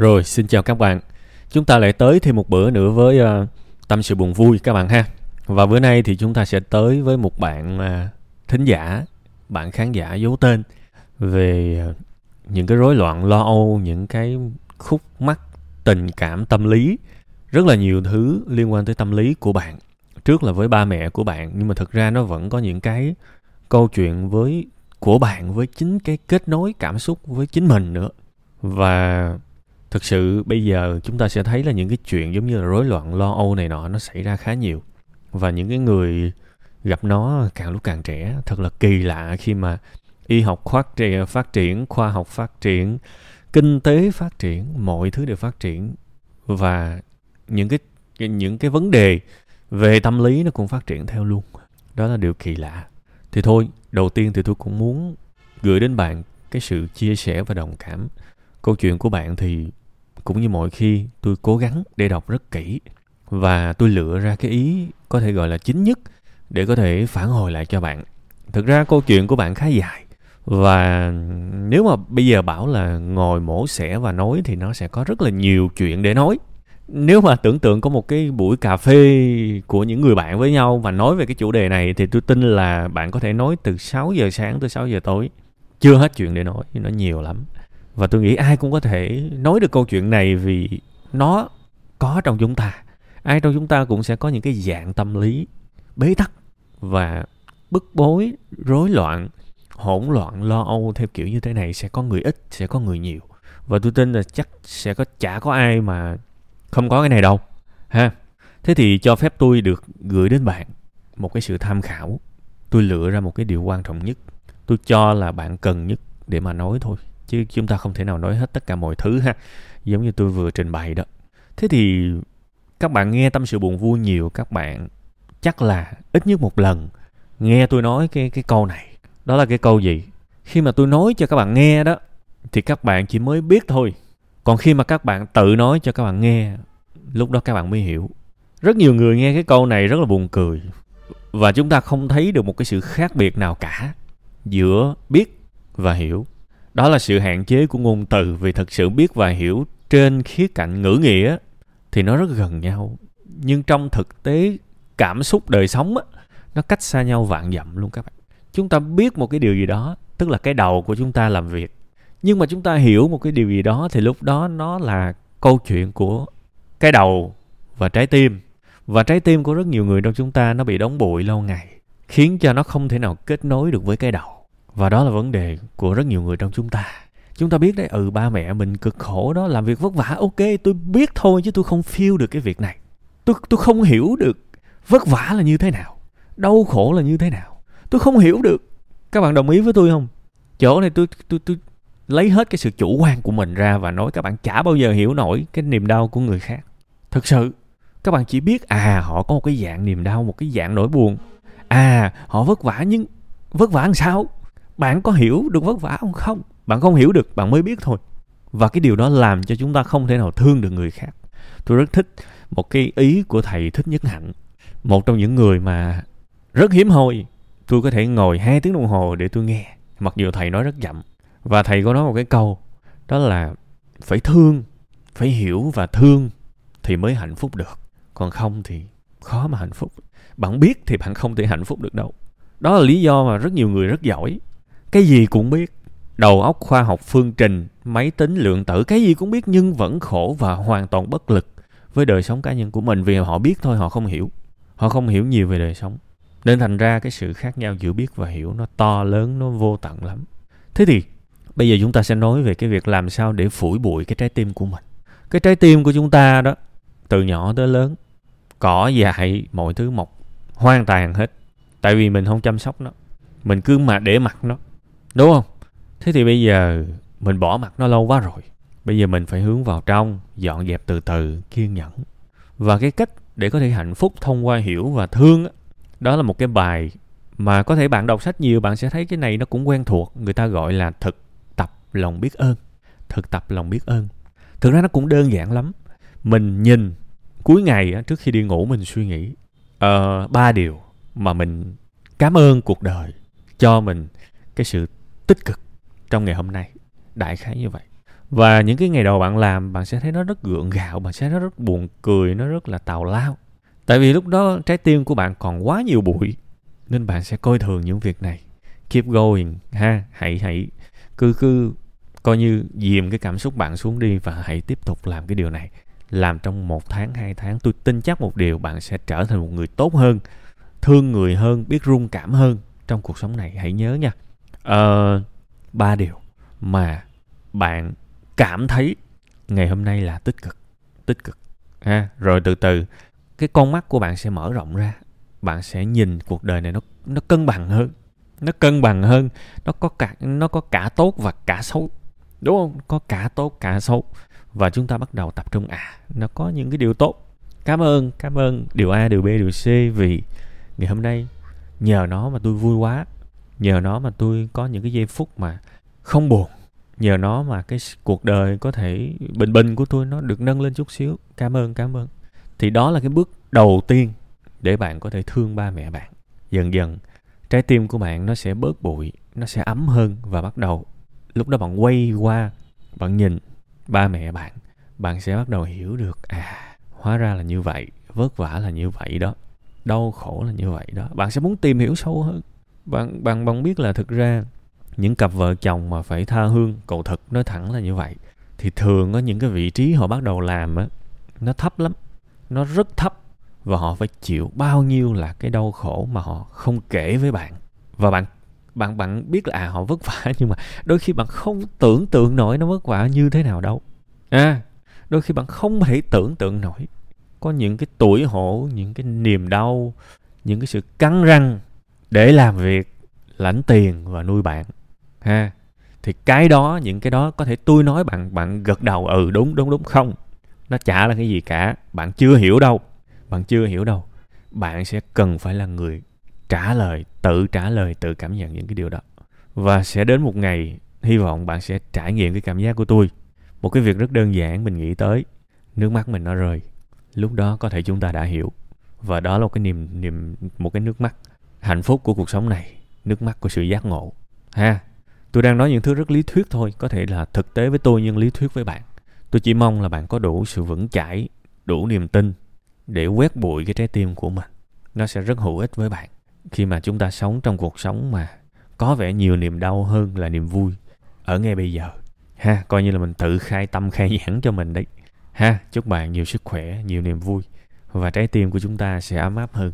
Rồi, xin chào các bạn. Chúng ta lại tới thêm một bữa nữa với uh, tâm sự buồn vui các bạn ha. Và bữa nay thì chúng ta sẽ tới với một bạn uh, thính giả, bạn khán giả giấu tên về uh, những cái rối loạn lo âu, những cái khúc mắc tình cảm tâm lý, rất là nhiều thứ liên quan tới tâm lý của bạn. Trước là với ba mẹ của bạn nhưng mà thực ra nó vẫn có những cái câu chuyện với của bạn với chính cái kết nối cảm xúc với chính mình nữa. Và thực sự, bây giờ chúng ta sẽ thấy là những cái chuyện giống như là rối loạn lo âu này nọ nó xảy ra khá nhiều. Và những cái người gặp nó càng lúc càng trẻ, thật là kỳ lạ khi mà y học phát triển phát triển, khoa học phát triển, kinh tế phát triển, mọi thứ đều phát triển. Và những cái những cái vấn đề về tâm lý nó cũng phát triển theo luôn. Đó là điều kỳ lạ. Thì thôi, đầu tiên thì tôi cũng muốn gửi đến bạn cái sự chia sẻ và đồng cảm. Câu chuyện của bạn thì cũng như mọi khi, tôi cố gắng để đọc rất kỹ. Và tôi lựa ra cái ý có thể gọi là chính nhất để có thể phản hồi lại cho bạn. Thực ra câu chuyện của bạn khá dài. Và nếu mà bây giờ bảo là ngồi mổ xẻ và nói thì nó sẽ có rất là nhiều chuyện để nói. Nếu mà tưởng tượng có một cái buổi cà phê của những người bạn với nhau và nói về cái chủ đề này thì tôi tin là bạn có thể nói từ 6 giờ sáng tới 6 giờ tối. Chưa hết chuyện để nói, nó nhiều lắm và tôi nghĩ ai cũng có thể nói được câu chuyện này vì nó có trong chúng ta. Ai trong chúng ta cũng sẽ có những cái dạng tâm lý bế tắc và bức bối, rối loạn, hỗn loạn, lo âu theo kiểu như thế này. Sẽ có người ít, sẽ có người nhiều. Và tôi tin là chắc sẽ có, chả có ai mà không có cái này đâu, ha. Thế thì cho phép tôi được gửi đến bạn một cái sự tham khảo. Tôi lựa ra một cái điều quan trọng nhất. Tôi cho là bạn cần nhất để mà nói thôi chứ chúng ta không thể nào nói hết tất cả mọi thứ ha. Giống như tôi vừa trình bày đó. Thế thì các bạn nghe tâm sự buồn vui nhiều, các bạn chắc là ít nhất một lần nghe tôi nói cái cái câu này. Đó là cái câu gì? Khi mà tôi nói cho các bạn nghe đó, thì các bạn chỉ mới biết thôi. Còn khi mà các bạn tự nói cho các bạn nghe, lúc đó các bạn mới hiểu. Rất nhiều người nghe cái câu này rất là buồn cười. Và chúng ta không thấy được một cái sự khác biệt nào cả giữa biết và hiểu đó là sự hạn chế của ngôn từ vì thực sự biết và hiểu trên khía cạnh ngữ nghĩa thì nó rất gần nhau. Nhưng trong thực tế, cảm xúc đời sống á, nó cách xa nhau vạn dặm luôn các bạn. Chúng ta biết một cái điều gì đó, tức là cái đầu của chúng ta làm việc. Nhưng mà chúng ta hiểu một cái điều gì đó thì lúc đó nó là câu chuyện của cái đầu và trái tim. Và trái tim của rất nhiều người trong chúng ta nó bị đóng bụi lâu ngày, khiến cho nó không thể nào kết nối được với cái đầu và đó là vấn đề của rất nhiều người trong chúng ta. Chúng ta biết đấy ừ ba mẹ mình cực khổ đó, làm việc vất vả, ok, tôi biết thôi chứ tôi không feel được cái việc này. Tôi tôi không hiểu được vất vả là như thế nào, đau khổ là như thế nào. Tôi không hiểu được, các bạn đồng ý với tôi không? Chỗ này tôi tôi tôi lấy hết cái sự chủ quan của mình ra và nói các bạn chả bao giờ hiểu nổi cái niềm đau của người khác. Thực sự, các bạn chỉ biết à họ có một cái dạng niềm đau, một cái dạng nỗi buồn. À họ vất vả nhưng vất vả làm sao? Bạn có hiểu được vất vả không? Không. Bạn không hiểu được, bạn mới biết thôi. Và cái điều đó làm cho chúng ta không thể nào thương được người khác. Tôi rất thích một cái ý của thầy thích nhất hạnh, một trong những người mà rất hiếm hoi. Tôi có thể ngồi hai tiếng đồng hồ để tôi nghe, mặc dù thầy nói rất chậm. Và thầy có nói một cái câu, đó là phải thương, phải hiểu và thương thì mới hạnh phúc được. Còn không thì khó mà hạnh phúc. Bạn biết thì bạn không thể hạnh phúc được đâu. Đó là lý do mà rất nhiều người rất giỏi cái gì cũng biết. Đầu óc khoa học phương trình, máy tính lượng tử, cái gì cũng biết nhưng vẫn khổ và hoàn toàn bất lực với đời sống cá nhân của mình vì họ biết thôi, họ không hiểu. Họ không hiểu nhiều về đời sống. Nên thành ra cái sự khác nhau giữa biết và hiểu nó to lớn, nó vô tận lắm. Thế thì, bây giờ chúng ta sẽ nói về cái việc làm sao để phủi bụi cái trái tim của mình. Cái trái tim của chúng ta đó, từ nhỏ tới lớn, cỏ dại, mọi thứ mọc, hoang tàn hết. Tại vì mình không chăm sóc nó. Mình cứ mà để mặc nó đúng không? Thế thì bây giờ mình bỏ mặt nó lâu quá rồi. Bây giờ mình phải hướng vào trong dọn dẹp từ từ kiên nhẫn. Và cái cách để có thể hạnh phúc thông qua hiểu và thương đó là một cái bài mà có thể bạn đọc sách nhiều bạn sẽ thấy cái này nó cũng quen thuộc. Người ta gọi là thực tập lòng biết ơn. Thực tập lòng biết ơn. Thực ra nó cũng đơn giản lắm. Mình nhìn cuối ngày trước khi đi ngủ mình suy nghĩ uh, ba điều mà mình cảm ơn cuộc đời cho mình. Cái sự tích cực trong ngày hôm nay. Đại khái như vậy. Và những cái ngày đầu bạn làm, bạn sẽ thấy nó rất gượng gạo, bạn sẽ thấy nó rất buồn cười, nó rất là tào lao. Tại vì lúc đó trái tim của bạn còn quá nhiều bụi, nên bạn sẽ coi thường những việc này. Keep going, ha, hãy hãy, cứ cứ coi như dìm cái cảm xúc bạn xuống đi và hãy tiếp tục làm cái điều này. Làm trong một tháng, hai tháng, tôi tin chắc một điều, bạn sẽ trở thành một người tốt hơn, thương người hơn, biết rung cảm hơn trong cuộc sống này. Hãy nhớ nha ờ, ba điều mà bạn cảm thấy ngày hôm nay là tích cực tích cực ha? Rồi từ từ cái con mắt của bạn sẽ mở rộng ra bạn sẽ nhìn cuộc đời này nó nó cân bằng hơn nó cân bằng hơn nó có cả nó có cả tốt và cả xấu đúng không? Có cả tốt cả xấu. Và chúng ta bắt đầu tập trung. À nó có những cái điều tốt. Cảm ơn cảm ơn. Điều a điều b điều c vì ngày hôm nay nhờ nó mà tôi vui quá nhờ nó mà tôi có những cái giây phút mà không buồn. Nhờ nó mà cái cuộc đời có thể bình bình của tôi nó được nâng lên chút xíu. Cảm ơn cảm ơn. Thì đó là cái bước đầu tiên để bạn có thể thương ba mẹ bạn. Dần dần, trái tim của bạn nó sẽ bớt bụi, nó sẽ ấm hơn và bắt đầu, lúc đó bạn quay qua, bạn nhìn ba mẹ bạn bạn sẽ bắt đầu hiểu được à hóa ra là như vậy, vất vả là như vậy đó, đau khổ là như vậy đó. Bạn sẽ muốn tìm hiểu sâu hơn bạn bạn bạn biết là thực ra những cặp vợ chồng mà phải tha hương, cầu thực, nói thẳng là như vậy, thì thường có những cái vị trí họ bắt đầu làm á, nó thấp lắm, nó rất thấp và họ phải chịu bao nhiêu là cái đau khổ mà họ không kể với bạn. Và bạn bạn bạn biết là à họ vất vả nhưng mà đôi khi bạn không tưởng tượng nổi nó vất vả như thế nào đâu. À đôi khi bạn không thể tưởng tượng nổi. Có những cái tuổi hổ, những cái niềm đau, những cái sự cắn răng để làm việc, lãnh tiền và nuôi bạn. Ha, thì cái đó, những cái đó có thể tôi nói bạn bạn gật đầu ừ đúng đúng đúng, không? Nó chả là cái gì cả, bạn chưa hiểu đâu, bạn chưa hiểu đâu. Bạn sẽ cần phải là người trả lời, tự trả lời, tự cảm nhận những cái điều đó. Và sẽ đến một ngày, hy vọng bạn sẽ trải nghiệm cái cảm giác của tôi. Một cái việc rất đơn giản, mình nghĩ tới, nước mắt mình nó rơi lúc đó có thể chúng ta đã hiểu. Và đó là một cái niềm niềm, một cái nước mắt hạnh phúc của cuộc sống này, nước mắt của sự giác ngộ. Ha, tôi đang nói những thứ rất lý thuyết thôi, có thể là thực tế với tôi nhưng lý thuyết với bạn. Tôi chỉ mong là bạn có đủ sự vững chãi, đủ niềm tin để quét bụi cái trái tim của mình. Nó sẽ rất hữu ích với bạn. Khi mà chúng ta sống trong cuộc sống mà có vẻ nhiều niềm đau hơn là niềm vui, ở ngay bây giờ. Ha, coi như là mình tự khai tâm, khai giảng cho mình đấy. Ha, chúc bạn nhiều sức khỏe, nhiều niềm vui và trái tim của chúng ta sẽ ấm áp hơn.